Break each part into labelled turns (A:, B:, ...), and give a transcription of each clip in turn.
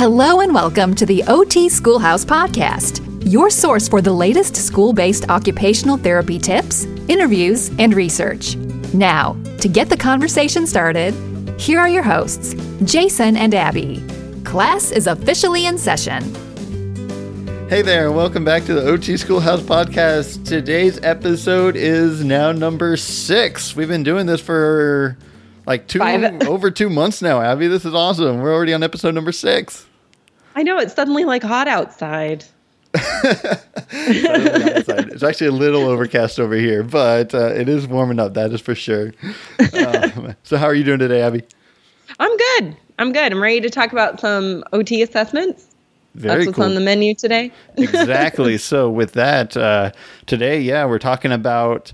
A: Hello and welcome to the OT Schoolhouse Podcast, your source for the latest school based occupational therapy tips, interviews, and research. Now, to get the conversation started, here are your hosts, Jason and Abby. Class is officially in session.
B: Hey there, and welcome back to the OT Schoolhouse Podcast. Today's episode is now number six. We've been doing this for like two
C: Five.
B: over two months now, Abby. This is awesome. We're already on episode number six.
C: I know it's suddenly like hot outside.
B: it's actually a little overcast over here, but uh, it is warming up. That is for sure. Um, so, how are you doing today, Abby?
C: I'm good. I'm good. I'm ready to talk about some OT assessments.
B: Very
C: That's what's
B: cool.
C: on the menu today.
B: exactly. So with that, uh, today, yeah, we're talking about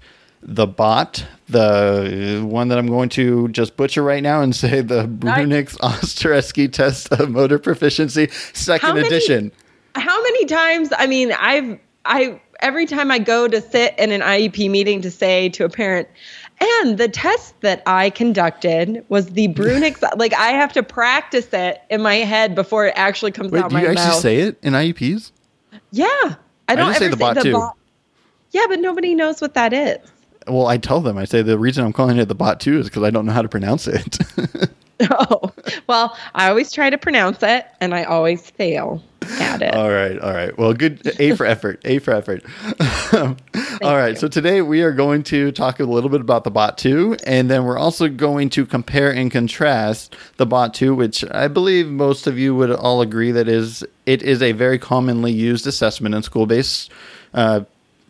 B: the bot, the one that I'm going to just butcher right now and say the Brunix Ostereski test of motor proficiency, second
C: How many-
B: edition.
C: How many times? I mean, I've I every time I go to sit in an IEP meeting to say to a parent, and the test that I conducted was the Brunix. like I have to practice it in my head before it actually comes
B: Wait,
C: out
B: do
C: my
B: you actually
C: mouth.
B: say it in IEPs?
C: yeah, I don't
B: say
C: ever
B: the bot too.
C: Yeah, but nobody knows what that is.
B: Well, I tell them, I say the reason I'm calling it the bot two is because I don't know how to pronounce it.
C: Oh, well, I always try to pronounce it and I always fail at it.
B: All right, all right. Well, good. A for effort. A for effort. all right.
C: you.
B: So today we are going to talk a little bit about the Bot 2, and then we're also going to compare and contrast the Bot 2, which I believe most of you would all agree that is it is a very commonly used assessment in school-based uh,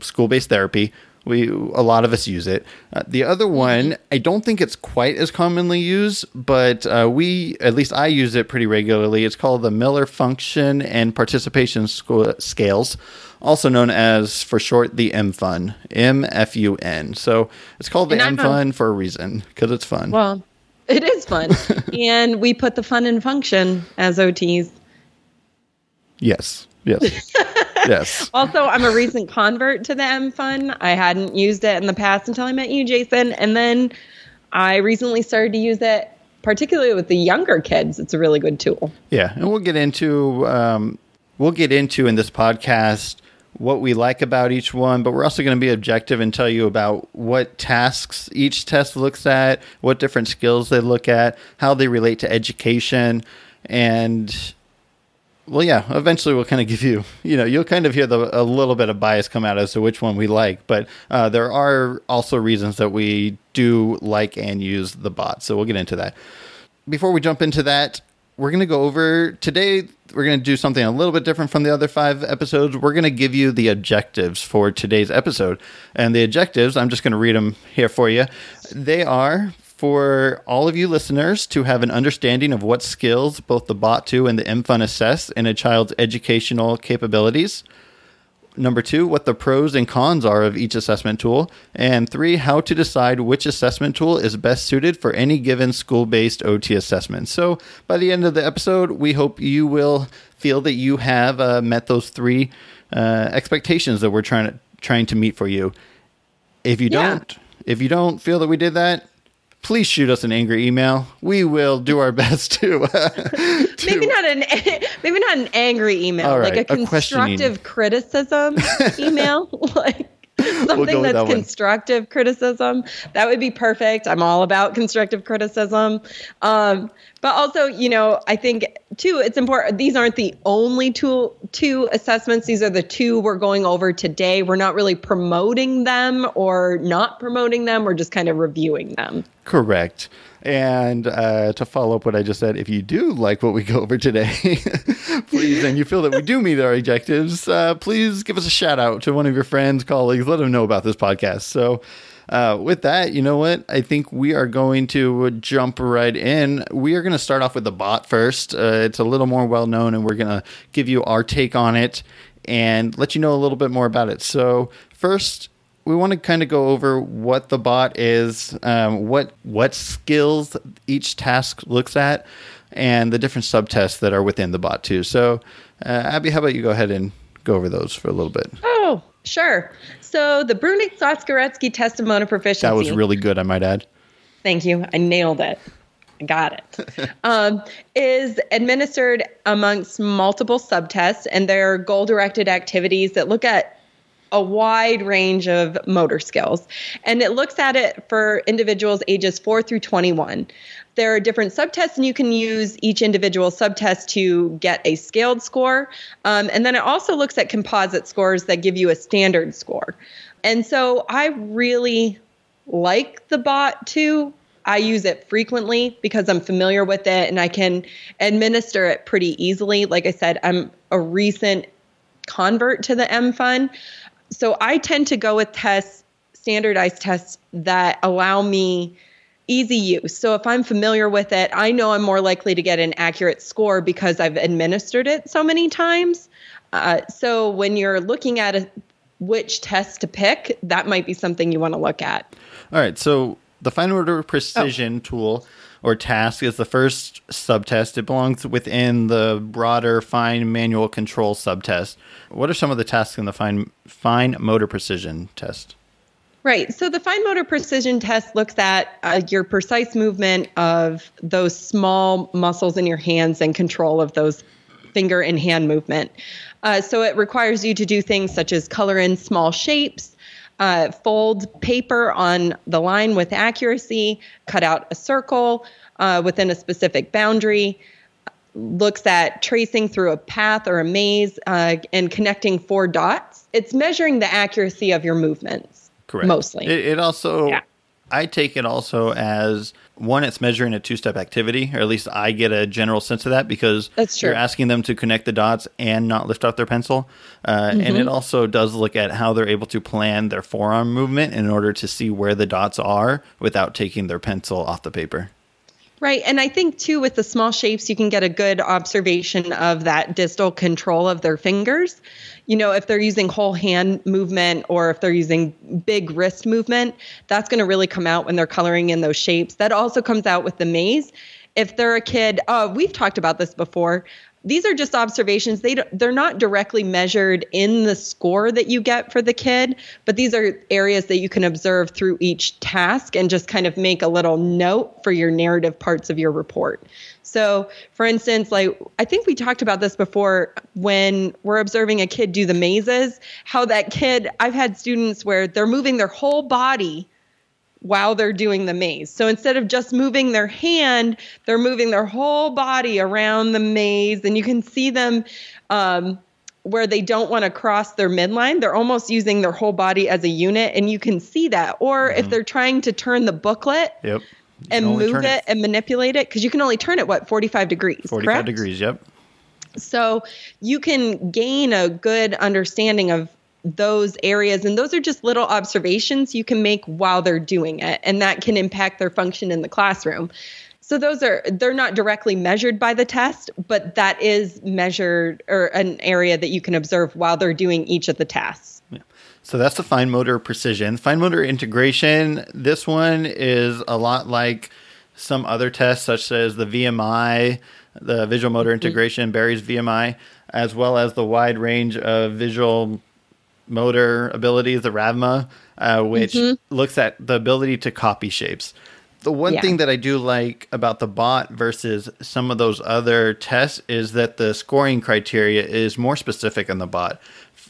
B: school-based therapy. We a lot of us use it. Uh, the other one, I don't think it's quite as commonly used, but uh, we at least I use it pretty regularly. It's called the Miller Function and Participation Sco- Scales, also known as for short the MFUN, M F U N. So it's called the MFUN for a reason because it's fun.
C: Well, it is fun. and we put the fun in function as OTs.
B: yes, yes, yes.
C: Also, I'm a recent convert to the M Fun. I hadn't used it in the past until I met you, Jason. And then I recently started to use it, particularly with the younger kids. It's a really good tool.
B: Yeah, and we'll get into um, we'll get into in this podcast what we like about each one, but we're also going to be objective and tell you about what tasks each test looks at, what different skills they look at, how they relate to education, and well, yeah, eventually we'll kind of give you, you know, you'll kind of hear the, a little bit of bias come out as to which one we like, but uh, there are also reasons that we do like and use the bot. So we'll get into that. Before we jump into that, we're going to go over today. We're going to do something a little bit different from the other five episodes. We're going to give you the objectives for today's episode. And the objectives, I'm just going to read them here for you. They are for all of you listeners to have an understanding of what skills both the Bot 2 and the MFUN assess in a child's educational capabilities. Number two, what the pros and cons are of each assessment tool. And three, how to decide which assessment tool is best suited for any given school based OT assessment. So by the end of the episode, we hope you will feel that you have uh, met those three uh, expectations that we're trying to trying to meet for you. If you
C: Yeah.
B: don't, if you don't feel that we did that, please shoot us an angry email. We will do our best to. Uh, to
C: Maybe not an maybe not an angry email,
B: All
C: like
B: right,
C: a
B: a
C: constructive criticism email, like something
B: with
C: that's
B: that one.
C: constructive criticism. That would be perfect. I'm all about constructive criticism. Um, but also, you know, I think too, it's important. These aren't the only two two assessments. These are the two we're going over today. We're not really promoting them or not promoting them. We're just kind of reviewing them.
B: Correct. And uh, to follow up what I just said, if you do like what we go over today, please, and you feel that we do meet our objectives, uh, please give us a shout out to one of your friends, colleagues, let them know about this podcast. So, uh, with that, you know what? I think we are going to jump right in. We are going to start off with the bot first. Uh, it's a little more well known, and we're going to give you our take on it and let you know a little bit more about it. So, first, we want to kind of go over what the bot is, um, what what skills each task looks at, and the different subtests that are within the bot too. So, uh, Abby, how about you go ahead and go over those for a little bit?
C: Oh, sure. So the Bruininks-Oseretsky test of motor proficiency.
B: That was really good, I might add.
C: Thank you. I nailed it. I got it. um, is administered amongst multiple subtests, and they're goal directed activities that look at a wide range of motor skills. And it looks at it for individuals ages 4 through 21. There are different subtests, and you can use each individual subtest to get a scaled score. Um, and then it also looks at composite scores that give you a standard score. And so I really like the bot too. I use it frequently because I'm familiar with it and I can administer it pretty easily. Like I said, I'm a recent convert to the M MFUN. So I tend to go with tests, standardized tests that allow me easy use. So if I'm familiar with it, I know I'm more likely to get an accurate score because I've administered it so many times. Uh, so when you're looking at a, which test to pick, that might be something you want to look at.
B: All right. So the fine motor precision oh. tool or task is the first subtest. It belongs within the broader fine manual control subtest. What are some of the tasks in the fine fine motor precision test?
C: Right. So the fine motor precision test looks at uh, your precise movement of those small muscles in your hands and control of those finger and hand movement. Uh, so it requires you to do things such as color in small shapes, uh, fold paper on the line with accuracy, cut out a circle uh, within a specific boundary, looks at tracing through a path or a maze, uh, and connecting four dots. It's measuring the accuracy of your movements.
B: Correct.
C: Mostly.
B: It, it also, yeah. I take it also as one, it's measuring a two step activity, or at least I get a general sense of that because
C: That's true.
B: you're asking them to connect the dots and not lift off their pencil. Uh, mm-hmm. And it also does look at how they're able to plan their forearm movement in order to see where the dots are without taking their pencil off the paper.
C: Right. And I think, too, with the small shapes, you can get a good observation of that distal control of their fingers. You know, if they're using whole hand movement or if they're using big wrist movement, that's going to really come out when they're coloring in those shapes. That also comes out with the maze. If they're a kid, uh, we've talked about this before these are just observations they they're not directly measured in the score that you get for the kid but these are areas that you can observe through each task and just kind of make a little note for your narrative parts of your report so for instance like i think we talked about this before when we're observing a kid do the mazes how that kid i've had students where they're moving their whole body while they're doing the maze. So instead of just moving their hand, they're moving their whole body around the maze, and you can see them um, where they don't want to cross their midline. They're almost using their whole body as a unit, and you can see that. Or mm-hmm. if they're trying to turn the booklet.
B: Yep.
C: And move it, it, and manipulate it because you can only turn it what 45 degrees
B: 45
C: correct?
B: degrees yep
C: so you can gain a good understanding of those areas. And those are just little observations you can make while they're doing it. And that can impact their function in the classroom. So those are they're not directly measured by the test, but that is measured or an area that you can observe while they're doing each of the tasks.
B: So that's the fine motor precision. Fine motor integration, this one is a lot like some other tests such as the VMI, the visual motor mm-hmm. integration. Beery's VMI, as well as the wide range of visual motor abilities, the RAVMA, uh, which mm-hmm. looks at the ability to copy shapes. The one yeah. thing that I do like about the bot versus some of those other tests is that the scoring criteria is more specific in the bot.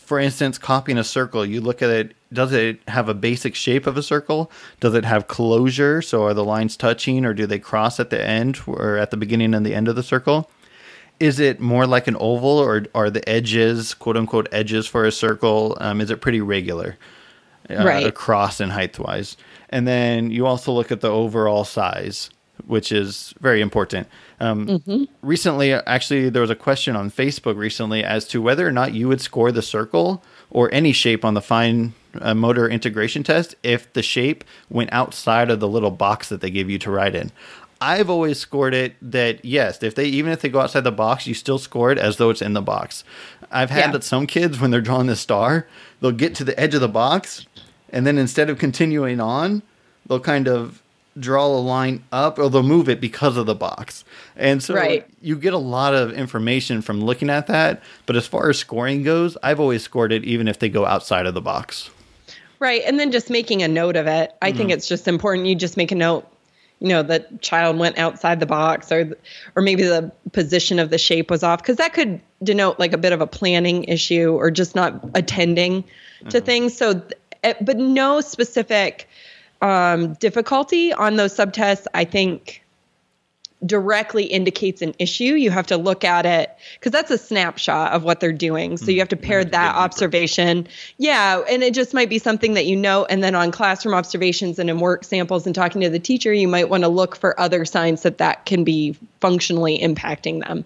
B: For instance, copying a circle, you look at it, does it have a basic shape of a circle? Does it have closure? So are the lines touching or do they cross at the end or at the beginning and the end of the circle? is it more like an oval or are the edges quote unquote edges for a circle um, is it pretty regular uh,
C: right.
B: across and height wise and then you also look at the overall size which is very important um, mm-hmm. recently actually there was a question on facebook recently as to whether or not you would score the circle or any shape on the fine uh, motor integration test if the shape went outside of the little box that they give you to write in I've always scored it that yes, if they even if they go outside the box, you still score it as though it's in the box. I've had yeah. that some kids when they're drawing the star, they'll get to the edge of the box, and then instead of continuing on, they'll kind of draw a line up or they'll move it because of the box. And so right. you get a lot of information from looking at that. But as far as scoring goes, I've always scored it even if they go outside of the box.
C: Right. And then just making a note of it. I mm-hmm. think it's just important you just make a note you know the child went outside the box or or maybe the position of the shape was off because that could denote like a bit of a planning issue or just not attending to things so eh, but no specific um, difficulty on those subtests i think directly indicates an issue. You have to look at it because that's a snapshot of what they're doing. So you have to pair that observation. Yeah and it just might be something that you know and then on classroom observations and in work samples and talking to the teacher you might want to look for other signs that that can be functionally impacting them.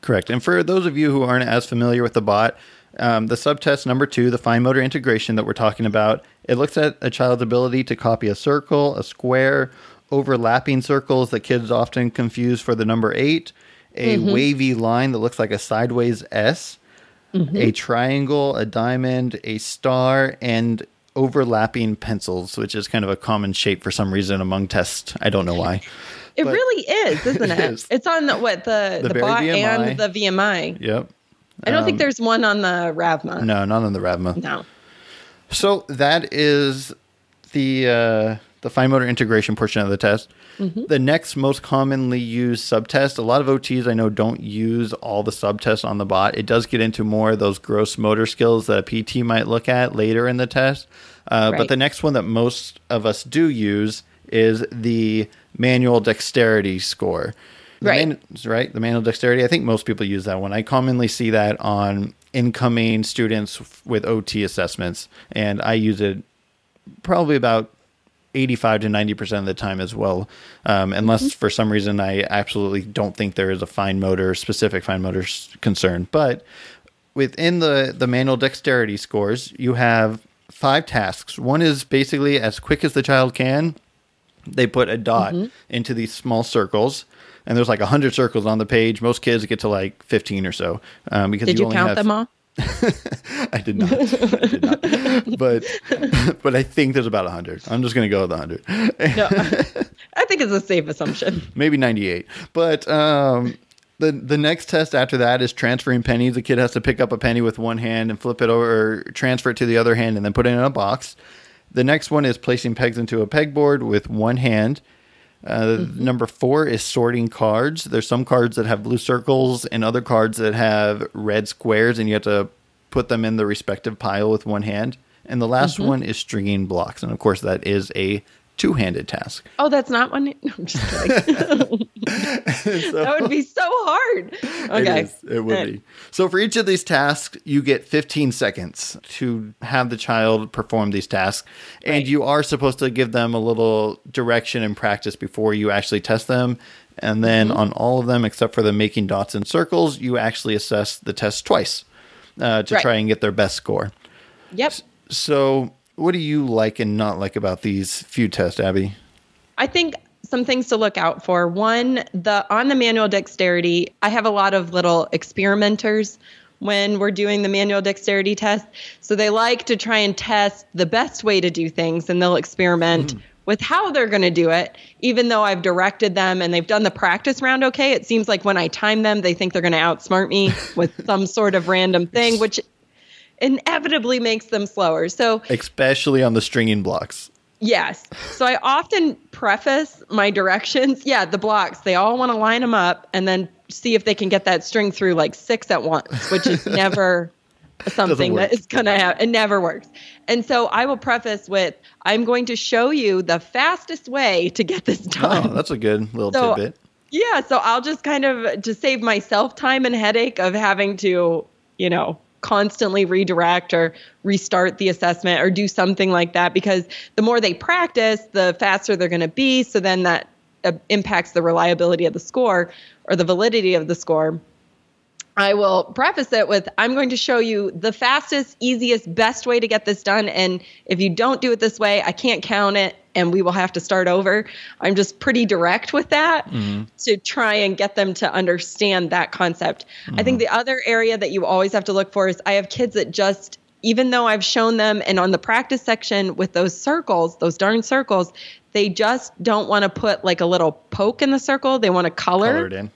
B: Correct. And for those of you who aren't as familiar with the bot, um, the subtest number two, the fine motor integration that we're talking about, it looks at a child's ability to copy a circle, a square, overlapping circles that kids often confuse for the number eight, a wavy line that looks like a sideways S, a triangle, a diamond, a star, and overlapping pencils, which is kind of a common shape for some reason among tests. I don't know why.
C: it
B: But-
C: really is isn't
B: It
C: it,
B: is.
C: it's on the what the
B: The
C: the, and the vmi
B: Yep.
C: I don't
B: Um,
C: think there's one on the ravma
B: No, not on the Ravma.
C: no
B: So that is the uh, the fine motor integration portion of the test. The next most commonly used subtest, a lot of OTs I know don't use all the subtests on the bot. It does get into more of those gross motor skills that a PT might look at later in the test. Uh, But the next one that most of us do use is the manual dexterity score. The
C: Right.
B: man- right. The manual dexterity. I think most people use that one. I commonly see that on incoming students with OT assessments, and I use it probably about 85 to 90% of the time as well. Um, unless for some reason I absolutely don't think there is a fine motor, specific fine motor concern. But within the, the manual dexterity scores, you have five tasks. One is basically as quick as the child can, they put a dot into these small circles. And there's like 100 circles on the page. Most kids get to like 15 or so. Um, because
C: did you
B: only
C: count
B: have-
C: them all
B: I did not. I did not. But but I think there's about 100. I'm just going to go with 100.
C: no i think it's a safe assumption
B: Maybe 98. But um the the next test after that is transferring pennies. The kid has to pick up a penny with one hand and flip it over or transfer it to the other hand and then put it in a box. The next one is placing pegs into a pegboard with one hand. Uh, Number four is sorting cards. There's some cards that have blue circles and other cards that have red squares, and you have to put them in the respective pile with one hand. And the last one is stringing blocks, and of course that is a two-handed task.
C: Oh, that's not one. No, I'm just kidding. that would be so hard. Okay.
B: It, is. it would be. So for each of these tasks, you get 15 seconds to have the child perform these tasks. And
C: Right.
B: you are supposed to give them a little direction and practice before you actually test them. And then
C: Mm-hmm.
B: on all of them, except for the making dots and circles, you actually assess the test twice uh, to
C: Right.
B: try and get their best score.
C: Yep.
B: So, what do you like and not like about these few tests, Abby?
C: I think some things to look out for. One, the on the manual dexterity, I have a lot of little experimenters when we're doing the manual dexterity test. So they like to try and test the best way to do things and they'll experiment hmm. with how they're going to do it. Even though I've directed them and they've done the practice round okay, it seems like when I time them, they think they're going to outsmart me with some sort of random thing, which inevitably makes them slower. So
B: Especially on the stringing blocks.
C: Yes. So I often preface my directions. Yeah, the blocks, they all want to line them up and then see if they can get that string through like six at once, which is never something that is going to happen. It never works. And so I will preface with I'm going to show you the fastest way to get this
B: Oh,
C: done.
B: that's a good little
C: So-
B: tidbit.
C: Yeah, so I'll just kind of to save myself time and headache of having to, you know, constantly redirect or restart the assessment or do something like that because the more they practice, the faster they're going to be, so then that uh, impacts the reliability of the score or the validity of the score. I will preface it with I'm going to show you the fastest, easiest, best way to get this done. And if you don't do it this way, I can't count it and we will have to start over. I'm just pretty direct with that mm-hmm. to try and get them to understand that concept. I think mm-hmm. the other area that you always have to look for is I have kids that just, even though I've shown them and on the practice section with those circles, those darn circles, they just don't want to put like a little poke in the circle. They want to color
B: Colored in.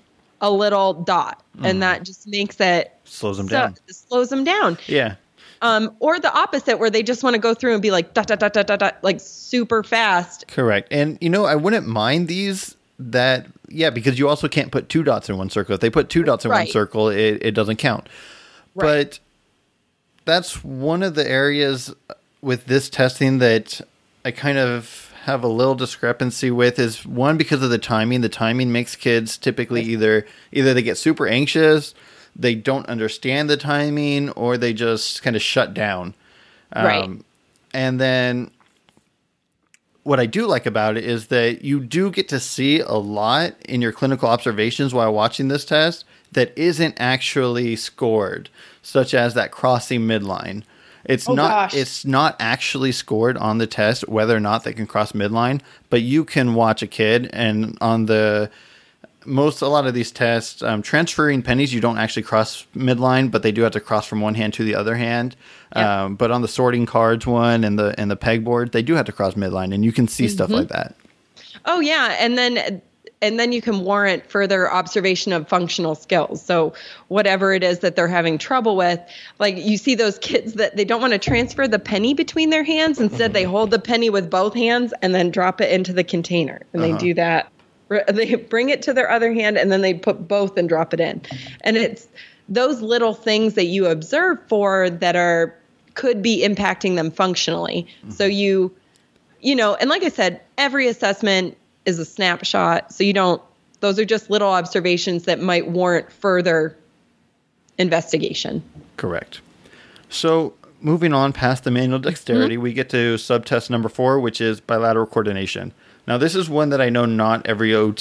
C: A little dot, and that just makes it
B: Slows them
C: so
B: down.
C: slows them down.
B: Yeah.
C: Um, or the opposite, where they just want to go through and be like dot dot dot dot dot dot, like super fast.
B: Correct. And you know, I wouldn't mind these that yeah, because you also can't put two dots in one circle. If they put two dots in one circle, it, it doesn't count.
C: Right.
B: But that's one of the areas with this testing that I kind of have a little discrepancy with is one because of the timing. The timing makes kids typically either either they get super anxious, they don't understand the timing, or they just kind of shut down.
C: Um, right.
B: And then what I do like about it is that you do get to see a lot in your clinical observations while watching this test that isn't actually scored, such as that crossing midline. It's
C: Oh,
B: not
C: gosh.
B: it's not actually scored on the test whether or not they can cross midline, but you can watch a kid and on the most a lot of these tests um, transferring pennies you don't actually cross midline but they do have to cross from one hand to the other hand
C: Yeah.
B: um, but on the sorting cards one and the and the pegboard they do have to cross midline and you can see stuff
C: Mm-hmm.
B: like that
C: Oh yeah, and then and then you can warrant further observation of functional skills. So whatever it is that they're having trouble with, like you see those kids that they don't want to transfer the penny between their hands, instead they hold the penny with both hands and then drop it into the container. And they do uh-huh. that. They bring it to their other hand and then they put both and drop it in. And it's those little things that you observe for that are could be impacting them functionally. So mm-hmm. you you know, and like I said, every assessment is a snapshot. So you don't, those are just little observations that might warrant further investigation.
B: correct. So moving on past the manual dexterity mm-hmm. we get to subtest number four which is bilateral coordination. Now this is one that i know not every ot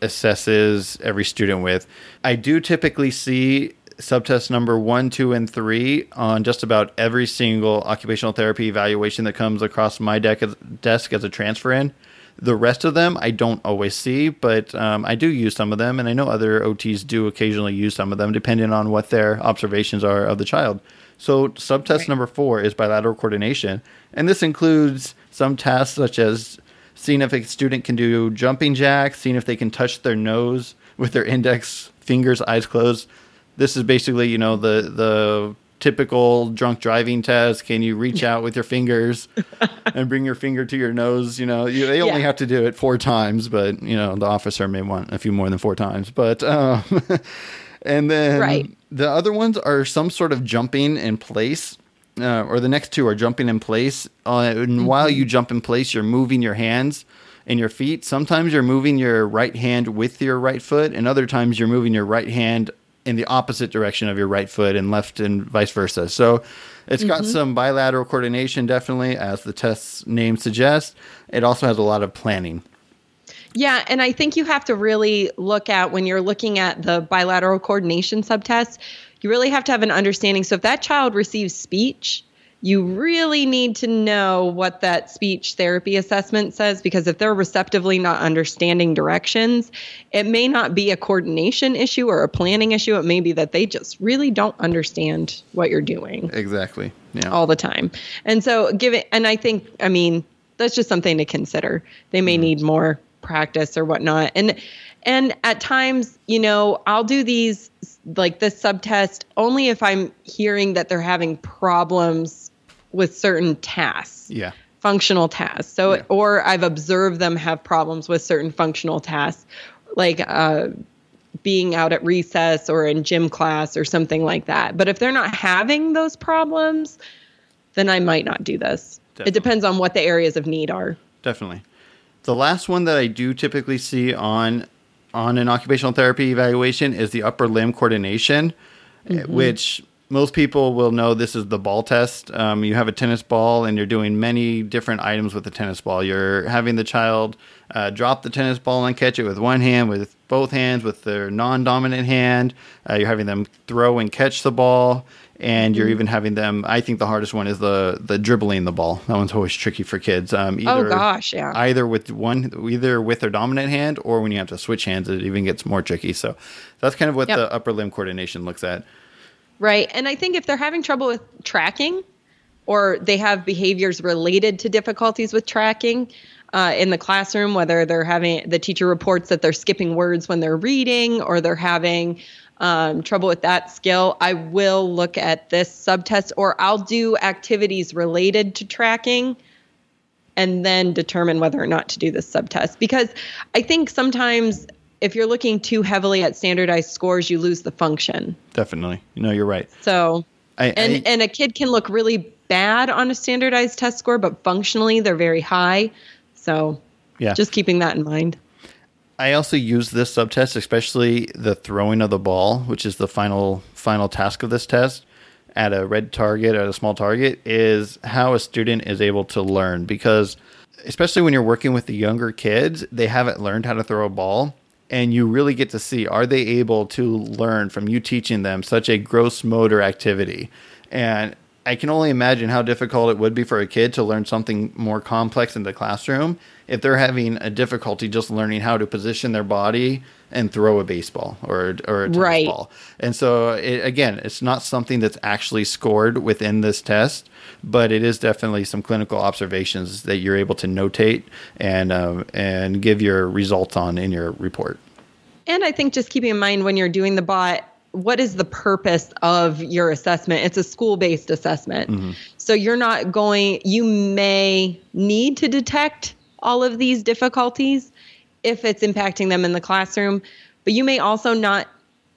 B: assesses every student with. I do typically see subtest number one two and three on just about every single occupational therapy evaluation that comes across my desk as a transfer in the rest of them I don't always see, but um, I do use some of them, and I know other OTs do occasionally use some of them, depending on what their observations are of the child. So, subtest number four is bilateral coordination, and this includes some tasks such as seeing if a student can do jumping jacks, seeing if they can touch their nose with their index fingers, eyes closed. This is basically, you know, the the typical drunk driving test. Can you reach out with your fingers and bring your finger to your nose? You know, you, they only
C: Yeah.
B: have to do it four times, but you know, the officer may want a few more than four times. But um, and then
C: Right.
B: the other ones are some sort of jumping in place. Uh, or the next two are jumping in place. Uh, and while you jump in place, you're moving your hands and your feet. Sometimes you're moving your right hand with your right foot, and other times you're moving your right hand in the opposite direction of your right foot and left and vice versa. So it's got mm-hmm. some bilateral coordination, definitely, as the test's name suggests. It also has a lot of planning.
C: Yeah, and I think you have to really look at when you're looking at the bilateral coordination subtest, you really have to have an understanding. So if that child receives speech, you really need to know what that speech therapy assessment says because if they're receptively not understanding directions, it may not be a coordination issue or a planning issue. It may be that they just really don't understand what you're doing
B: Exactly. Yeah.
C: all the time. And so give it and I think I mean that's just something to consider. They may mm-hmm. need more practice or whatnot. And and at times, you know, I'll do these like this subtest only if I'm hearing that they're having problems with certain tasks
B: yeah.
C: functional tasks. So,
B: Yeah.
C: or I've observed them have problems with certain functional tasks, like uh, being out at recess or in gym class or something like that. But if they're not having those problems, then I might not do this.
B: Definitely.
C: It depends on what the areas of need are.
B: Definitely. The last one that I do typically see on on an occupational therapy evaluation is the upper limb coordination, eh, which most people will know this is the ball test. Um, you have a tennis ball and you're doing many different items with the tennis ball. You're having the child uh, drop the tennis ball and catch it with one hand, with both hands, with their non dominant hand. Uh, you're having them throw and catch the ball. And you're even having them. I think the hardest one is the the dribbling the ball. That one's always tricky for kids. Um,
C: Oh,
B: either,
C: gosh, yeah.
B: Either with one, either with their dominant hand, or when you have to switch hands, it even gets more tricky. So that's kind of what
C: Yep.
B: the upper limb coordination looks at.
C: Right. And I think if they're having trouble with tracking or they have behaviors related to difficulties with tracking uh, in the classroom, whether they're having the teacher reports that they're skipping words when they're reading or they're having um, trouble with that skill, I will look at this subtest or I'll do activities related to tracking and then determine whether or not to do this subtest. Because I think sometimes if you're looking too heavily at standardized scores, you lose the function.
B: Definitely. No, you're right.
C: So,
B: I,
C: and,
B: I-
C: and a kid can look really bad on a standardized test score, but functionally they're very high. So,
B: yeah.
C: just keeping that in mind.
B: I also use this subtest, especially the throwing of the ball, which is the final final task of this test at a red target at a small target, is how a student is able to learn because especially when you're working with the younger kids, they haven't learned how to throw a ball and you really get to see are they able to learn from you teaching them such a gross motor activity. And I can only imagine how difficult it would be for a kid to learn something more complex in the classroom if they're having a difficulty just learning how to position their body and throw a baseball or or a tennis
C: Right.
B: ball. And so it, again, it's not something that's actually scored within this test, but it is definitely some clinical observations that you're able to notate and um, and give your results on in your report.
C: And I think just keeping in mind when you're doing the bot, what is the purpose of your assessment? It's a school based assessment. So you're not going, you may need to detect all of these difficulties if it's impacting them in the classroom, but you may also not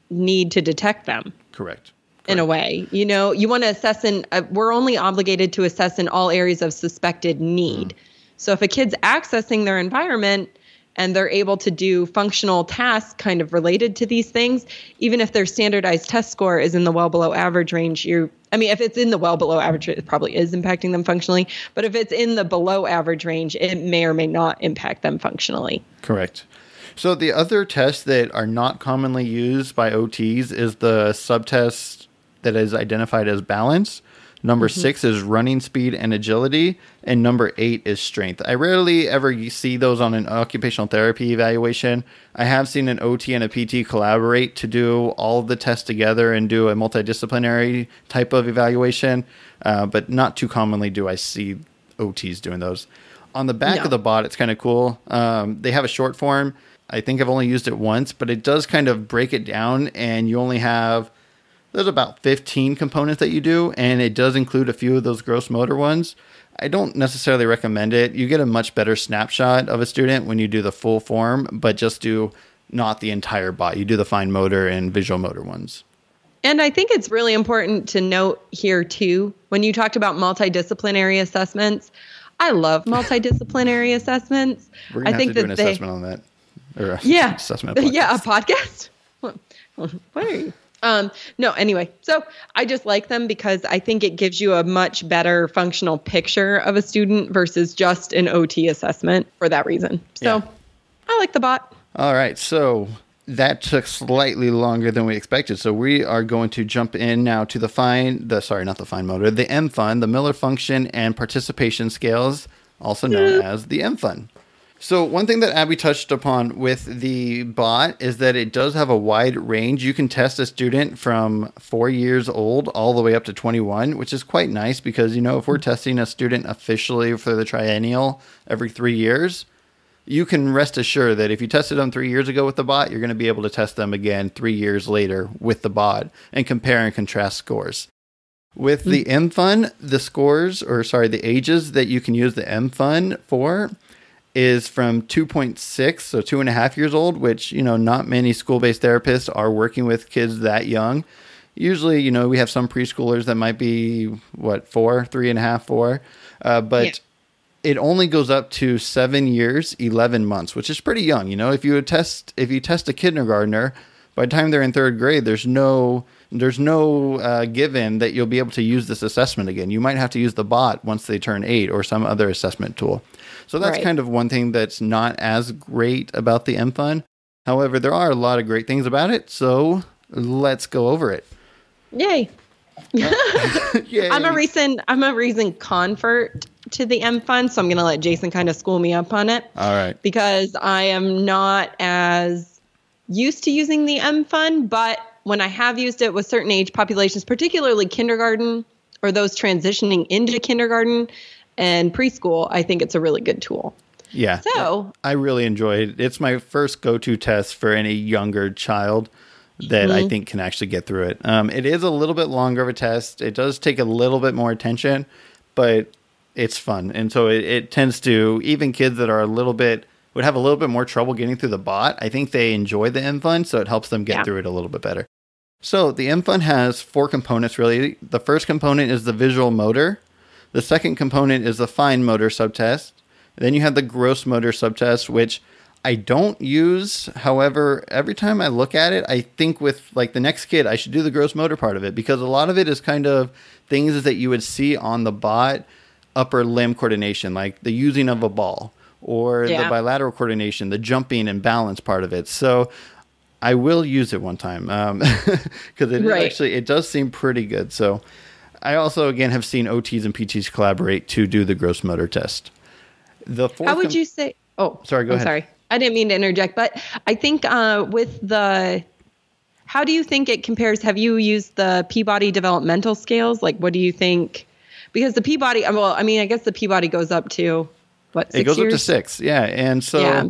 C: need to detect them
B: Correct.
C: in a way. You know, you want to assess in, uh, we're only obligated to assess in all areas of suspected need. So if a kid's accessing their environment and they're able to do functional tasks kind of related to these things, even if their standardized test score is in the well below average range, you I mean, if it's in the well below average, it probably is impacting them functionally. But if it's in the below average range, it may or may not impact them functionally.
B: Correct. So the other tests that are not commonly used by OTs is the subtest that is identified as balance. Number six is running speed and agility, and number eight is strength. I rarely ever see those on an occupational therapy evaluation. I have seen an OT and a PT collaborate to do all the tests together and do a multidisciplinary type of evaluation, uh, but not too commonly do I see OTs doing those. On the back
C: No.
B: of the bot, it's kind of cool. Um, they have a short form. I think I've only used it once, but it does kind of break it down, and you only have there's about 15 components that you do, and it does include a few of those gross motor ones. I don't necessarily recommend it. You get a much better snapshot of a student when you do the full form, but just do not the entire bot. You do the fine motor and visual motor ones.
C: And I think it's really important to note here too, when you talked about multidisciplinary assessments, I love multidisciplinary assessments.
B: We're gonna
C: I
B: have
C: think
B: to do
C: that
B: an
C: they,
B: assessment on that. Or
C: yeah,
B: assessment.
C: yeah, a
B: podcast.
C: podcast. What are you? Um, no, anyway, so I just like them because I think it gives you a much better functional picture of a student versus just an OT assessment for that reason. So
B: Yeah.
C: I like the bot.
B: All right, so that took slightly longer than we expected. So we are going to jump in now to the fine, the sorry, not the fine motor, the M fun, the Miller function and participation scales, also known as the M fun. So one thing that Abby touched upon with the bot is that it does have a wide range. You can test a student from four years old all the way up to 21, which is quite nice because, you know, if we're testing a student officially for the triennial every three years, you can rest assured that if you tested them three years ago with the bot, you're going to be able to test them again three years later with the bot and compare and contrast scores. With the M Fun, the scores, or sorry, the ages that you can use the M Fun for is from 2.6, so two and a half years old, which, you know, not many school based therapists are working with kids that young. Usually, you know, we have some preschoolers that might be, what, four, three and a half, four. Uh, but
C: Yeah.
B: it only goes up to seven years, 11 months, which is pretty young. You know, if you test, if you test a kindergartner, by the time they're in third grade, there's no, there's no uh, given that you'll be able to use this assessment again. You might have to use the bot once they turn eight or some other assessment tool. So that's
C: Right.
B: kind of one thing that's not as great about the MFun. However, there are a lot of great things about it. So let's go over it.
C: Yay.
B: Yay.
C: I'm a recent I'm a recent convert to the M Fun, so I'm gonna let Jason kind of school me up on it
B: All right.
C: because I am not as used to using the M Fun, but when I have used it with certain age populations, particularly kindergarten or those transitioning into kindergarten and preschool, I think it's a really good tool.
B: Yeah.
C: So
B: I really enjoy it. It's my first go to test for any younger child. that I think can actually get through it. Um, it is a little bit longer of a test. It does take a little bit more attention, but it's fun. And so it, it tends to, even kids that are a little bit, would have a little bit more trouble getting through the bot, I think they enjoy the MFun, so it helps them get
C: Yeah.
B: through it a little bit better. So the MFun has four components really. The first component is the visual motor. The second component is the fine motor subtest. Then you have the gross motor subtest, which I don't use. However, every time I look at it, I think with like the next kid, I should do the gross motor part of it because a lot of it is kind of things that you would see on the bot upper limb coordination, like the using of a ball or the bilateral coordination, the jumping and balance part of it. So I will use it one time because it is
C: Right.
B: actually it does seem pretty good. So I also again have seen OTs and PTs collaborate to do the gross motor test. The
C: How would
B: com-
C: you say? Oh,
B: Sorry, go
C: I'm
B: ahead.
C: Sorry, I didn't mean to interject, but I think uh, with the, how do you think it compares? Have you used the Peabody developmental scales? Like, what do you think? Because the Peabody, well, I mean, I guess the Peabody goes up to what? Six
B: it goes
C: years?
B: up to six, yeah, and so.
C: Yeah.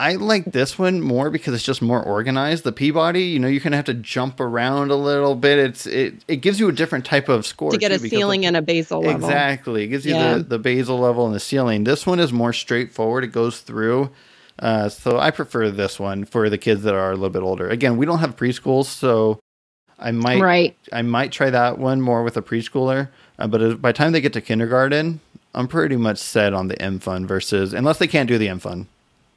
B: I like this one more because it's just more organized. The Peabody, you know, you kind of have to jump around a little bit. It's it, it gives you a different type of score
C: to get a ceiling
B: the-
C: and a basal level.
B: Exactly. It gives you
C: Yeah.
B: the, the basal level and the ceiling. This one is more straightforward. It goes through. Uh, so I prefer this one for the kids that are a little bit older. Again, we don't have preschools, so I might
C: Right.
B: I might try that one more with a preschooler. Uh, but by the time they get to kindergarten, I'm pretty much set on the M Fun versus unless they can't do the M Fun.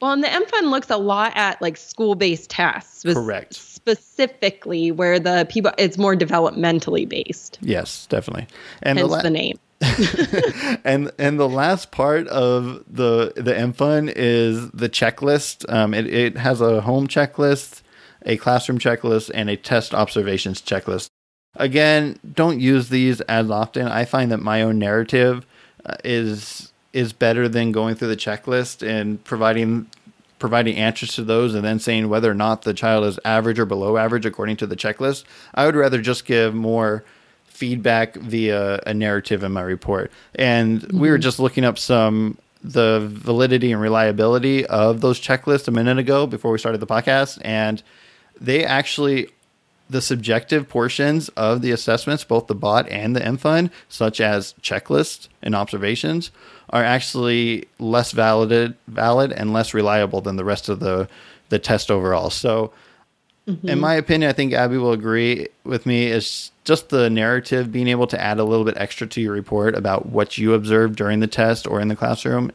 C: Well, and the MFUN looks a lot at like school-based tests,
B: Correct.
C: Specifically, where the Peabody it's more developmentally based.
B: Yes, definitely. And
C: Hence
B: the, la-
C: the name.
B: and and the last part of the the M Fun is the checklist. Um, it it has a home checklist, a classroom checklist, and a test observations checklist. Again, don't use these as often. I find that my own narrative uh, is is better than going through the checklist and providing providing answers to those and then saying whether or not the child is average or below average according to the checklist. I would rather just give more feedback via a narrative in my report. And we were mm-hmm. just looking up some the validity and reliability of those checklists a minute ago before we started the podcast and they actually the subjective portions of the assessments, both the bot and the MFUN, such as checklists and observations, are actually less valid, valid and less reliable than the rest of the the test overall. So, in mm-hmm. my opinion, I think Abby will agree with me. Is just the narrative being able to add a little bit extra to your report about what you observed during the test or in the classroom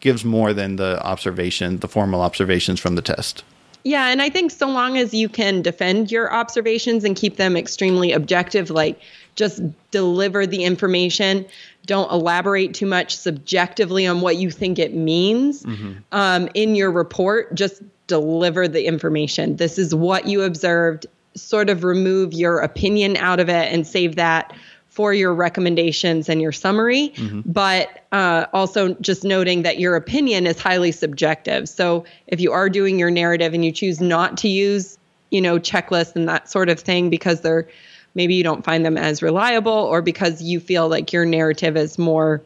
B: gives more than the observation, the formal observations from the test.
C: Yeah, and I think so long as you can defend your observations and keep them extremely objective, like just deliver the information, don't elaborate too much subjectively on what you think it means um, in your report, just deliver the information. This is what you observed, sort of remove your opinion out of it and save that for your recommendations and your summary, but uh, also just noting that your opinion is highly subjective. So if you are doing your narrative and you choose not to use, you know, checklists and that sort of thing because they're maybe you don't find them as reliable or because you feel like your narrative is more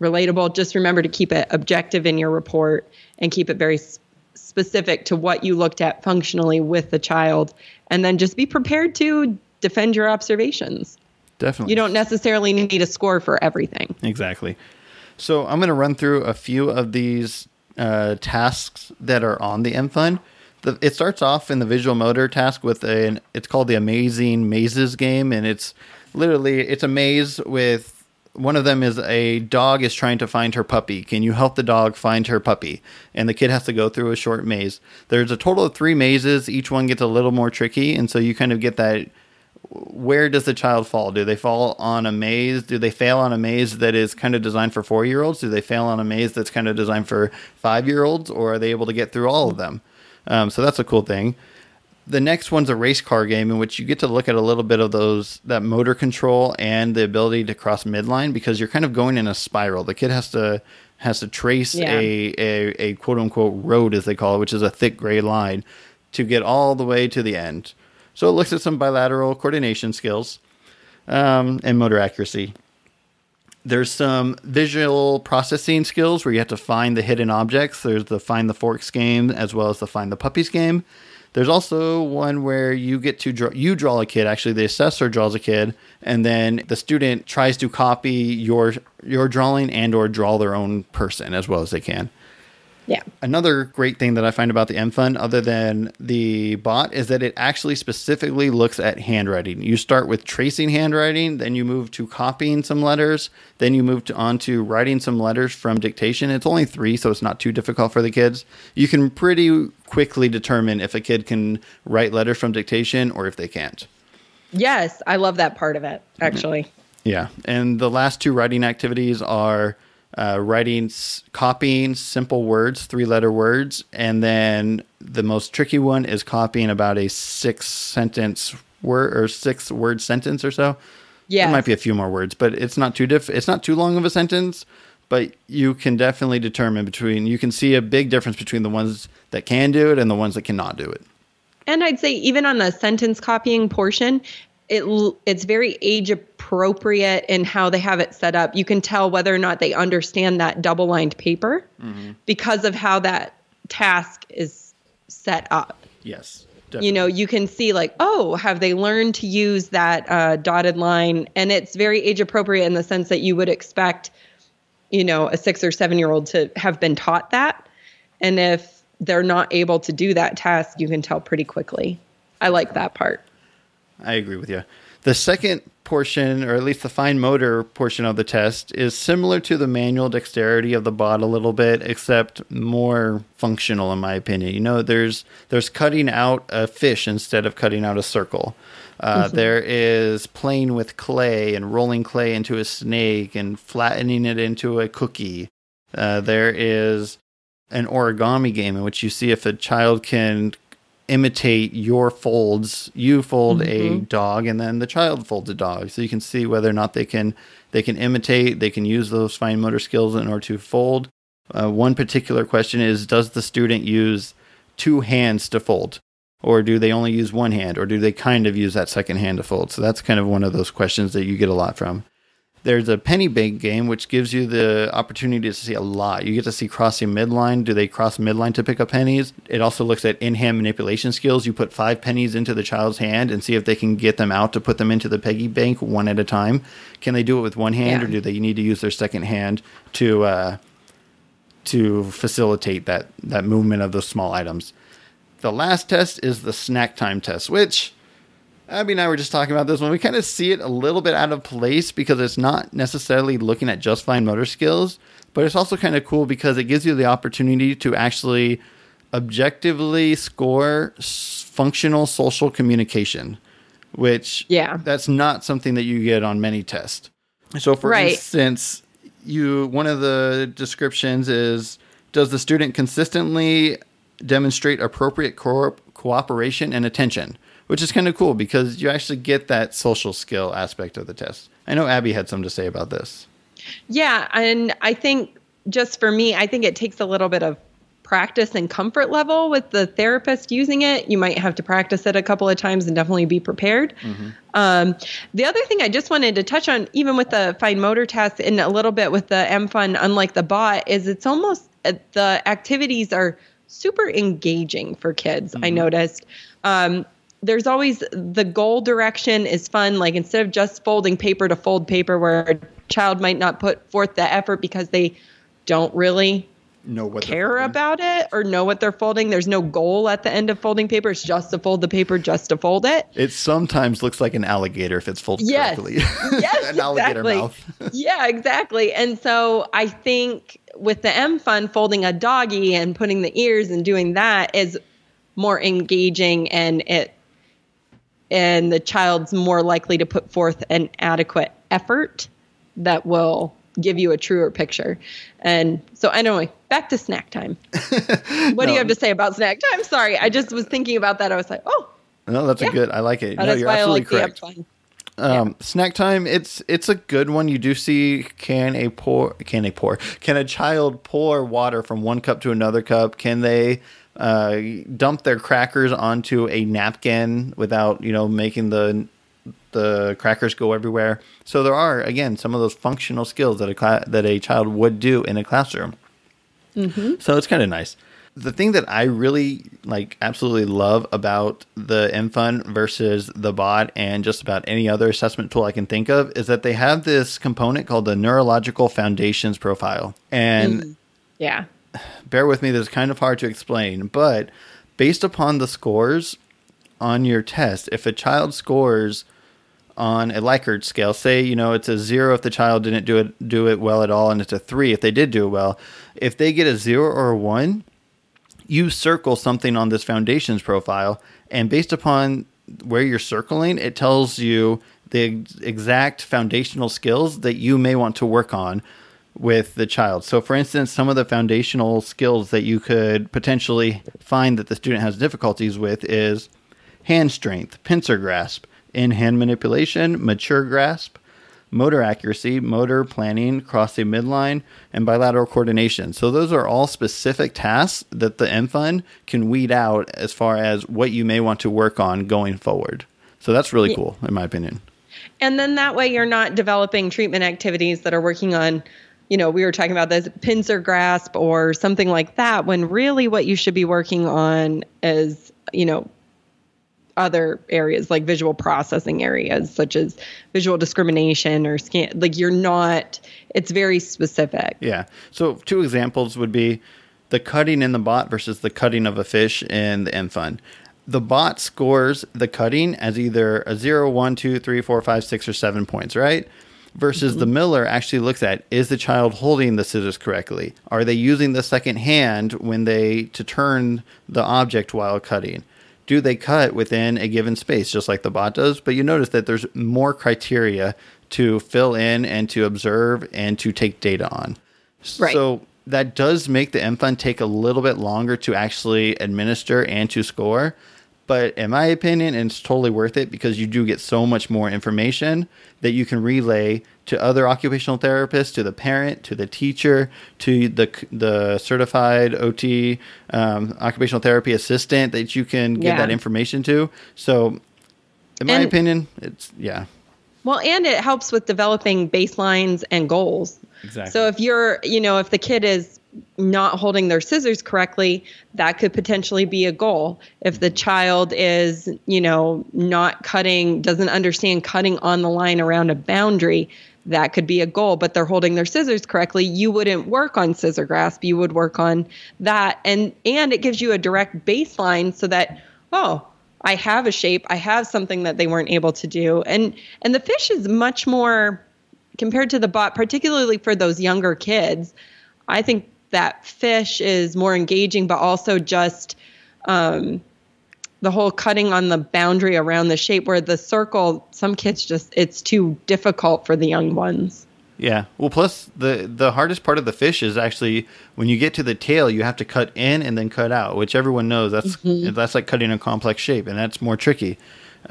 C: relatable, just remember to keep it objective in your report and keep it very s- specific to what you looked at functionally with the child. And then just be prepared to defend your observations.
B: Definitely.
C: You don't necessarily need a score for everything.
B: Exactly. So I'm going to run through a few of these uh, tasks that are on the MFun. The, it starts off in the visual motor task with an it's called the Amazing Mazes game, and it's literally it's a maze with one of them is a dog is trying to find her puppy. Can you help the dog find her puppy? And the kid has to go through a short maze. There's a total of three mazes. Each one gets a little more tricky, and so you kind of get that where does the child fall? Do they fall on a maze? Do they fail on a maze that is kind of designed for four year olds? Do they fail on a maze that's kind of designed for five year olds? Or are they able to get through all of them? Um, so that's a cool thing. The next one's a race car game in which you get to look at a little bit of those that motor control and the ability to cross midline because you're kind of going in a spiral. The kid has to has to trace
C: Yeah.
B: a, a a quote unquote road as they call it, which is a thick gray line, to get all the way to the end. So it looks at some bilateral coordination skills um, and motor accuracy. There's some visual processing skills where you have to find the hidden objects. There's the find the forks game as well as the find the puppies game. There's also one where you get to draw, you draw a kid. Actually, the assessor draws a kid, and then the student tries to copy your your drawing and or draw their own person as well as they can.
C: Yeah.
B: Another great thing that I find about the M MFUN, other than the bot, is that it actually specifically looks at handwriting. You start with tracing handwriting, then you move to copying some letters, then you move to, on to writing some letters from dictation. It's only three, so it's not too difficult for the kids. You can pretty quickly determine if a kid can write letters from dictation or if they can't.
C: Yes, I love that part of it, mm-hmm. actually.
B: Yeah. And the last two writing activities are uh, writing, copying simple words, three letter words. And then the most tricky one is copying about a six sentence word or six word sentence or so.
C: Yeah.
B: There might be a few more words, but it's not too diff- it's not too long of a sentence, but you can definitely determine between you can see a big difference between the ones that can do it and the ones that cannot do it.
C: And I'd say even on the sentence copying portion, it it's very age appropriate in how they have it set up. You can tell whether or not they understand that double lined paper mm-hmm. because of how that task is set up.
B: Yes.
C: Definitely. You know, you can see like, oh, have they learned to use that uh, dotted line? And it's very age appropriate in the sense that you would expect, you know, a six or seven year old to have been taught that. And if they're not able to do that task, you can tell pretty quickly. I like that part.
B: I agree with you. The second portion, or at least the fine motor portion of the test, is similar to the manual dexterity of the bot a little bit, except more functional, in my opinion. You know, there's there's cutting out a fish instead of cutting out a circle. Uh, mm-hmm. there is playing with clay and rolling clay into a snake and flattening it into a cookie. Uh, there is an origami game in which you see if a child can imitate your folds. You fold mm-hmm. a dog, and then the child folds a dog. So you can see whether or not they can they can imitate. They can use those fine motor skills in order to fold. Uh, one particular question is: Does the student use two hands to fold, or do they only use one hand, or do they kind of use that second hand to fold? So that's kind of one of those questions that you get a lot from. There's a penny bank game, which gives you the opportunity to see a lot. You get to see crossing midline. Do they cross midline to pick up pennies? It also looks at in hand manipulation skills. You put five pennies into the child's hand and see if they can get them out to put them into the piggy bank one at a time. Can they do it with one hand, yeah. or do they need to use their second hand to uh, to facilitate that that movement of those small items? The last test is the snack time test, which Abby and I were just talking about this one. We kind of see it a little bit out of place because it's not necessarily looking at just fine motor skills, but it's also kind of cool because it gives you the opportunity to actually objectively score functional social communication, which
C: yeah,
B: that's not something that you get on many tests. So, for right. instance, you one of the descriptions is does the student consistently demonstrate appropriate co- cooperation and attention? Which is kind of cool because you actually get that social skill aspect of the test. I know Abby had some to say about this.
C: Yeah, and I think just for me, I think it takes a little bit of practice and comfort level with the therapist using it. You might have to practice it a couple of times and definitely be prepared. Mm-hmm. Um, the other thing I just wanted to touch on, even with the fine motor test and a little bit with the MFUN, unlike the bot, is it's almost uh, the activities are super engaging for kids. Mm-hmm. I noticed. Um, there's always the goal direction is fun. Like instead of just folding paper to fold paper, where a child might not put forth the effort because they don't really
B: know what
C: care about it or know what they're folding. There's no goal at the end of folding paper. It's just to fold the paper, just to fold it.
B: It sometimes looks like an alligator if it's folded
C: yes.
B: correctly.
C: Yes,
B: an alligator mouth.
C: yeah, exactly. And so I think with the MFUN, folding a doggy and putting the ears and doing that is more engaging and it and the child's more likely to put forth an adequate effort that will give you a truer picture. And so, anyway, back to snack time. what no. do you have to say about snack time? Sorry, I just was thinking about that. I was like, oh.
B: No, that's yeah. a good. I like it. no, you're absolutely like correct. Um, yeah. Snack time. It's it's a good one. You do see can a pour can a pour can a child pour water from one cup to another cup? Can they uh, dump their crackers onto a napkin without you know making the the crackers go everywhere. So there are again some of those functional skills that a cl- that a child would do in a classroom. Mm-hmm. So it's kind of nice. the thing that I really like absolutely love about the MFun versus the bot and just about any other assessment tool I can think of is that they have this component called the neurological foundations profile. And mm-hmm.
C: yeah.
B: Bear with me, this is kind of hard to explain, but based upon the scores on your test, if a child scores on a Likert scale, say you know it's a zero if the child didn't do it do it well at all, and it's a three if they did do it well. If they get a zero or a one, you circle something on this foundations profile, and based upon where you're circling, it tells you the exact foundational skills that you may want to work on with the child. So, for instance, some of the foundational skills that you could potentially find that the student has difficulties with is hand strength, pincer grasp, in hand manipulation, mature grasp, motor accuracy, motor planning, crossing midline, and bilateral coordination. So those are all specific tasks that the MFun can weed out as far as what you may want to work on going forward. So that's really cool, in my opinion.
C: And then that way you're not developing treatment activities that are working on, you know, we were talking about this pincer grasp or something like that, when really what you should be working on is, you know, other areas like visual processing areas such as visual discrimination or scan like you're not it's very specific
B: yeah so two examples would be the cutting in the bot versus the cutting of a fish in the MFun. The bot scores the cutting as either a 0, 1, 2, 3, 4, 5, 6, or 7 points, right? Versus mm-hmm. the Miller actually looks at is the child holding the scissors correctly? Are they using the second hand when they to turn the object while cutting? do they cut within a given space, just like the bot does? But you notice that there's more criteria to fill in and to observe and to take data on. Right. So that does make the MFun take a little bit longer to actually administer and to score. But in my opinion, it's totally worth it because you do get so much more information that you can relay to other occupational therapists, to the parent, to the teacher, to the the certified OT um, occupational therapy assistant that you can get yeah. that information to. So, in my and, opinion, it's yeah.
C: Well, and it helps with developing baselines and goals. Exactly. So if you're, you know, if the kid is not holding their scissors correctly, that could potentially be a goal. If the child is, you know, not cutting, doesn't understand cutting on the line around a boundary, that could be a goal, but they're holding their scissors correctly, you wouldn't work on scissor grasp, you would work on that and and it gives you a direct baseline so that oh, I have a shape, I have something that they weren't able to do. And and the fish is much more compared to the bot, particularly for those younger kids. I think that fish is more engaging, but also just um, the whole cutting on the boundary around the shape where the circle, some kids just, it's too difficult for the young ones.
B: Yeah. Well, plus the the hardest part of the fish is actually when you get to the tail, you have to cut in and then cut out, which everyone knows that's mm-hmm. that's like cutting a complex shape, and that's more tricky.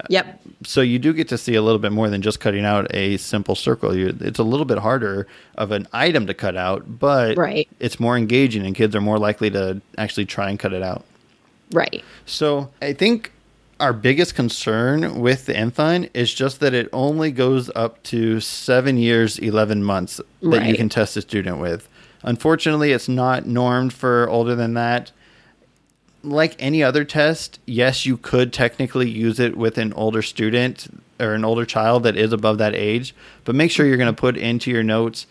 C: Yep.
B: So you do get to see a little bit more than just cutting out a simple circle. You, it's a little bit harder of an item to cut out, but
C: right.
B: it's more engaging, and kids are more likely to actually try and cut it out.
C: Right.
B: So I think our biggest concern with the MFun is just that it only goes up to seven years, 11 months that right. you can test a student with. Unfortunately, it's not normed for older than that like any other test, yes, you could technically use it with an older student or an older child that is above that age, but make sure you're going to put into your notes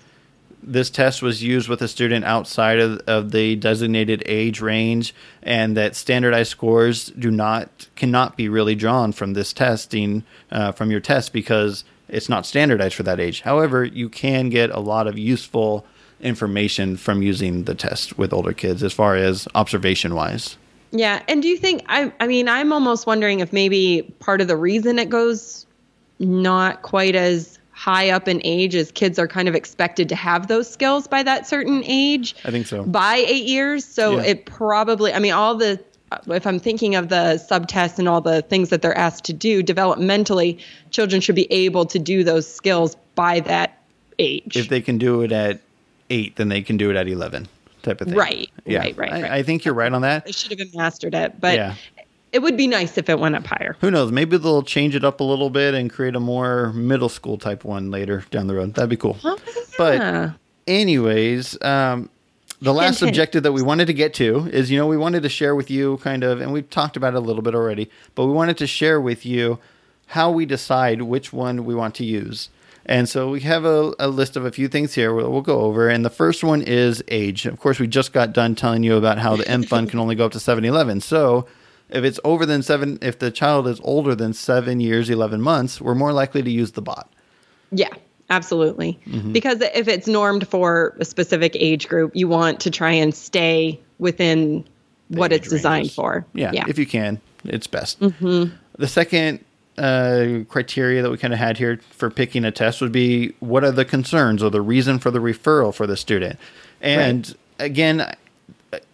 B: this test was used with a student outside of, of the designated age range and that standardized scores do not cannot be really drawn from this testing uh, from your test because it's not standardized for that age. However you can get a lot of useful information from using the test with older kids as far as observation wise
C: yeah. And do you think, I, I mean, I'm almost wondering if maybe part of the reason it goes not quite as high up in age as kids are kind of expected to have those skills by that certain age.
B: I think so.
C: By eight years. So yeah. it probably, I mean, all the, if I'm thinking of the subtests and all the things that they're asked to do developmentally, children should be able to do those skills by that age.
B: If they can do it at eight, then they can do it at 11 type of thing.
C: Right. Yeah. Right. Right.
B: I, I think you're right on that.
C: They should have been mastered it, but yeah. it would be nice if it went up higher.
B: Who knows? Maybe they'll change it up a little bit and create a more middle school type one later down the road. That'd be cool. Oh, yeah. But anyways, um, the last objective that we wanted to get to is you know we wanted to share with you kind of and we've talked about it a little bit already but we wanted to share with you how we decide which one we want to use and so we have a, a list of a few things here we'll, we'll go over and the first one is age of course we just got done telling you about how the m fun can only go up to 711 so if it's over than seven if the child is older than seven years 11 months we're more likely to use the bot
C: Yeah, absolutely.
B: Mm-hmm.
C: Because if it's normed for a specific age group, you want to try and stay within what
B: age
C: it's designed
B: ranges.
C: for.
B: Yeah,
C: Yeah.
B: if you can, it's best. The second uh, criteria that we kind of had here for picking a test would be what are the concerns or the reason for the referral for the student. And again, uh,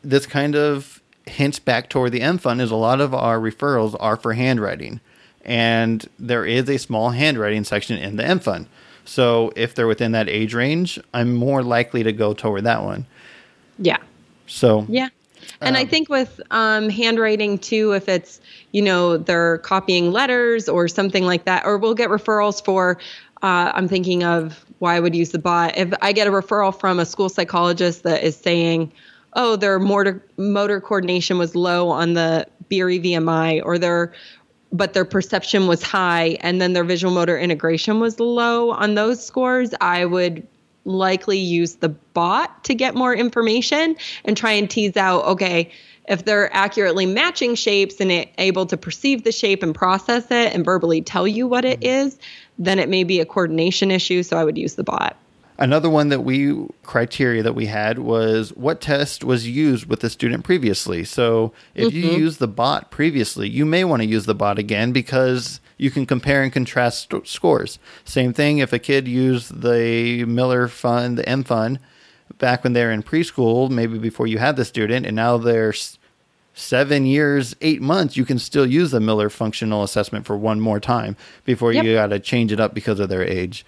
B: this kind of hints back toward the M Fun is a lot of our referrals are for handwriting. And there is a small handwriting section in the M Fun. So if they're within that age range, I'm more likely to go toward that one.
C: yeah.
B: So
C: Yeah. And I think with um, handwriting too, if it's, you know, they're copying letters or something like that, or we'll get referrals for, uh, I'm thinking of why I would use the bot. If I get a referral from a school psychologist that is saying, oh, their motor, motor coordination was low on the Beery VMI or their, but their perception was high and then their visual motor integration was low on those scores, I would likely use the bot to get more information and try and tease out okay if they're accurately matching shapes and able to perceive the shape and process it and verbally tell you what it mm-hmm. is then it may be a coordination issue so i would use the bot
B: Another one that we criteria that we had was what test was used with the student previously. So if you mm-hmm. use the bot previously, you may want to use the bot again because you can compare and contrast st- scores. Same thing if a kid used the Miller Fun, the M Fun, back when they're in preschool, maybe before you had the student, and now they're seven years, eight months, you can still use the Miller Functional Assessment for one more time before
C: Yep.
B: you got to change it up because of their age.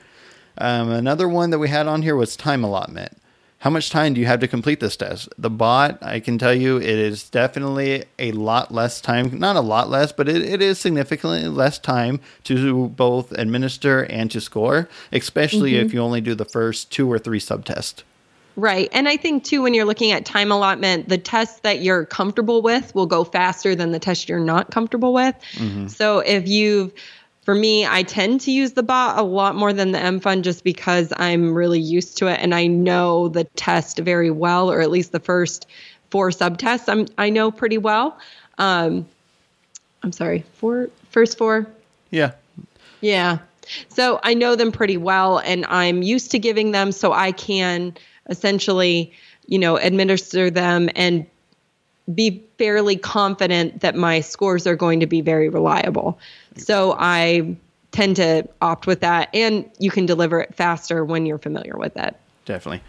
B: Um, another one that we had on here was time allotment. How much time do you have to complete this test? The bot, I can tell you, it is definitely a lot less time. Not a lot less, but it, it is significantly less time to both administer and to score, especially if you only do the first two or three subtests.
C: Right. And I think too, when you're looking at time allotment, the tests that you're comfortable with will go faster than the test you're not comfortable with. So if you've, for me, I tend to use the bot a lot more than the M Fun just because I'm really used to it and I know the test very well, or at least the first four subtests I'm, I know pretty well. Um, I'm sorry, four, first four,
B: Yeah.
C: yeah. So I know them pretty well and I'm used to giving them so I can essentially, you know, administer them and be fairly confident that my scores are going to be very reliable. So I tend to opt with that and you can deliver it faster when you're familiar with it.
B: Definitely.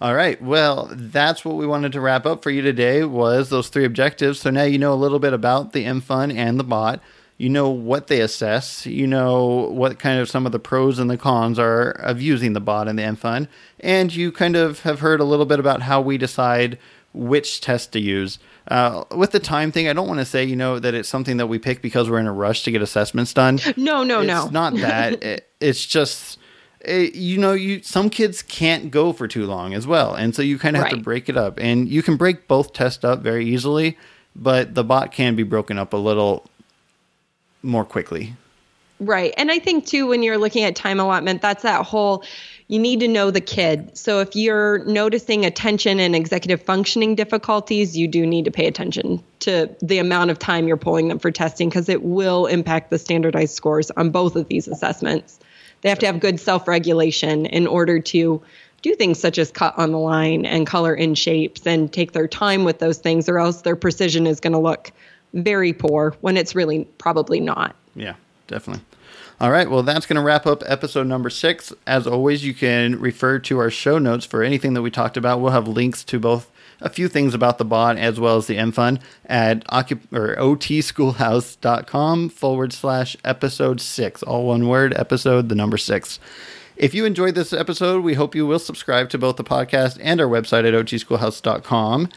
B: All right. Well, that's what we wanted to wrap up for you today was those three objectives. So now you know a little bit about the M MFun and the bot. You know what they assess. You know what kind of some of the pros and the cons are of using the bot and the MFun. And you kind of have heard a little bit about how we decide which test to use. Uh, with the time thing, I don't want to say, you know, that it's something that we pick because we're in a rush to get assessments done.
C: No, no, no.
B: it's
C: no.
B: not that. It- it's just it, you know you some kids can't go for too long as well and so you kind of have to break it up and you can break both tests up very easily but the bot can be broken up a little more quickly
C: Right. And I think too, when you're looking at time allotment, that's that whole you need to know the kid. So if you're noticing attention and executive functioning difficulties, you do need to pay attention to the amount of time you're pulling them for testing because it will impact the standardized scores on both of these assessments. They have to have good self regulation in order to do things such as cut on the line and color in shapes and take their time with those things, or else their precision is going to look very poor when it's really probably not.
B: yeah definitely all right well that's going to wrap up episode number six as always you can refer to our show notes for anything that we talked about we'll have links to both a few things about the bot as well as the mfun at occup- or otschoolhouse.com forward slash episode six all one word episode the number six If you enjoyed this episode, we hope you will subscribe to both the podcast and our website at otschoolhouse.com.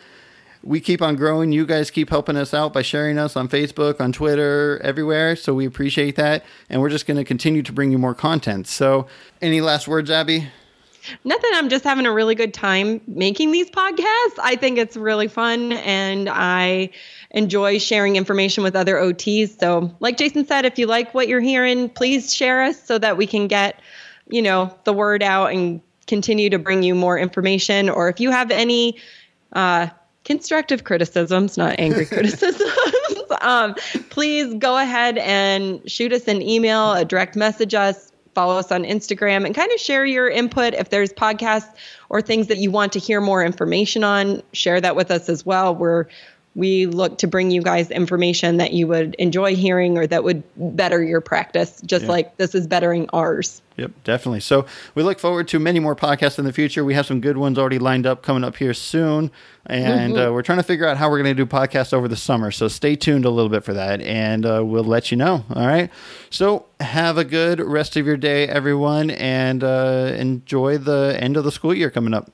B: We keep on growing. You guys keep helping us out by sharing us on Facebook, on Twitter, everywhere. So we appreciate that. And we're just going to continue to bring you more content. So, any last words, Abby?
C: Nothing. I'm just having a really good time making these podcasts. I think it's really fun and I enjoy sharing information with other OTs. So, like Jason said, if you like what you're hearing, please share us so that we can get, you know, the word out and continue to bring you more information. Or if you have any uh, constructive criticisms, not angry criticisms, um, please go ahead and shoot us an email, a direct message us, follow us on Instagram, and kind of share your input. If there's podcasts or things that you want to hear more information on, share that with us as well. We're we look to bring you guys information that you would enjoy hearing or that would better your practice, just like this is bettering ours.
B: Yep, definitely. So we look forward to many more podcasts in the future. We have some good ones already lined up coming up here soon. And mm-hmm. uh, we're trying to figure out how we're going to do podcasts over the summer. So stay tuned a little bit for that and uh, we'll let you know. All right. So have a good rest of your day, everyone, and uh, enjoy the end of the school year coming up.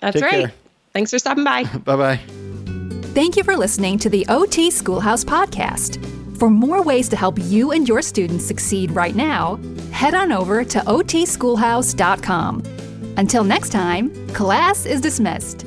C: That's Take right. Care. Thanks for stopping by.
B: bye bye.
A: Thank you for listening to the OT Schoolhouse podcast. For more ways to help you and your students succeed right now, head on over to otschoolhouse.com. Until next time, class is dismissed.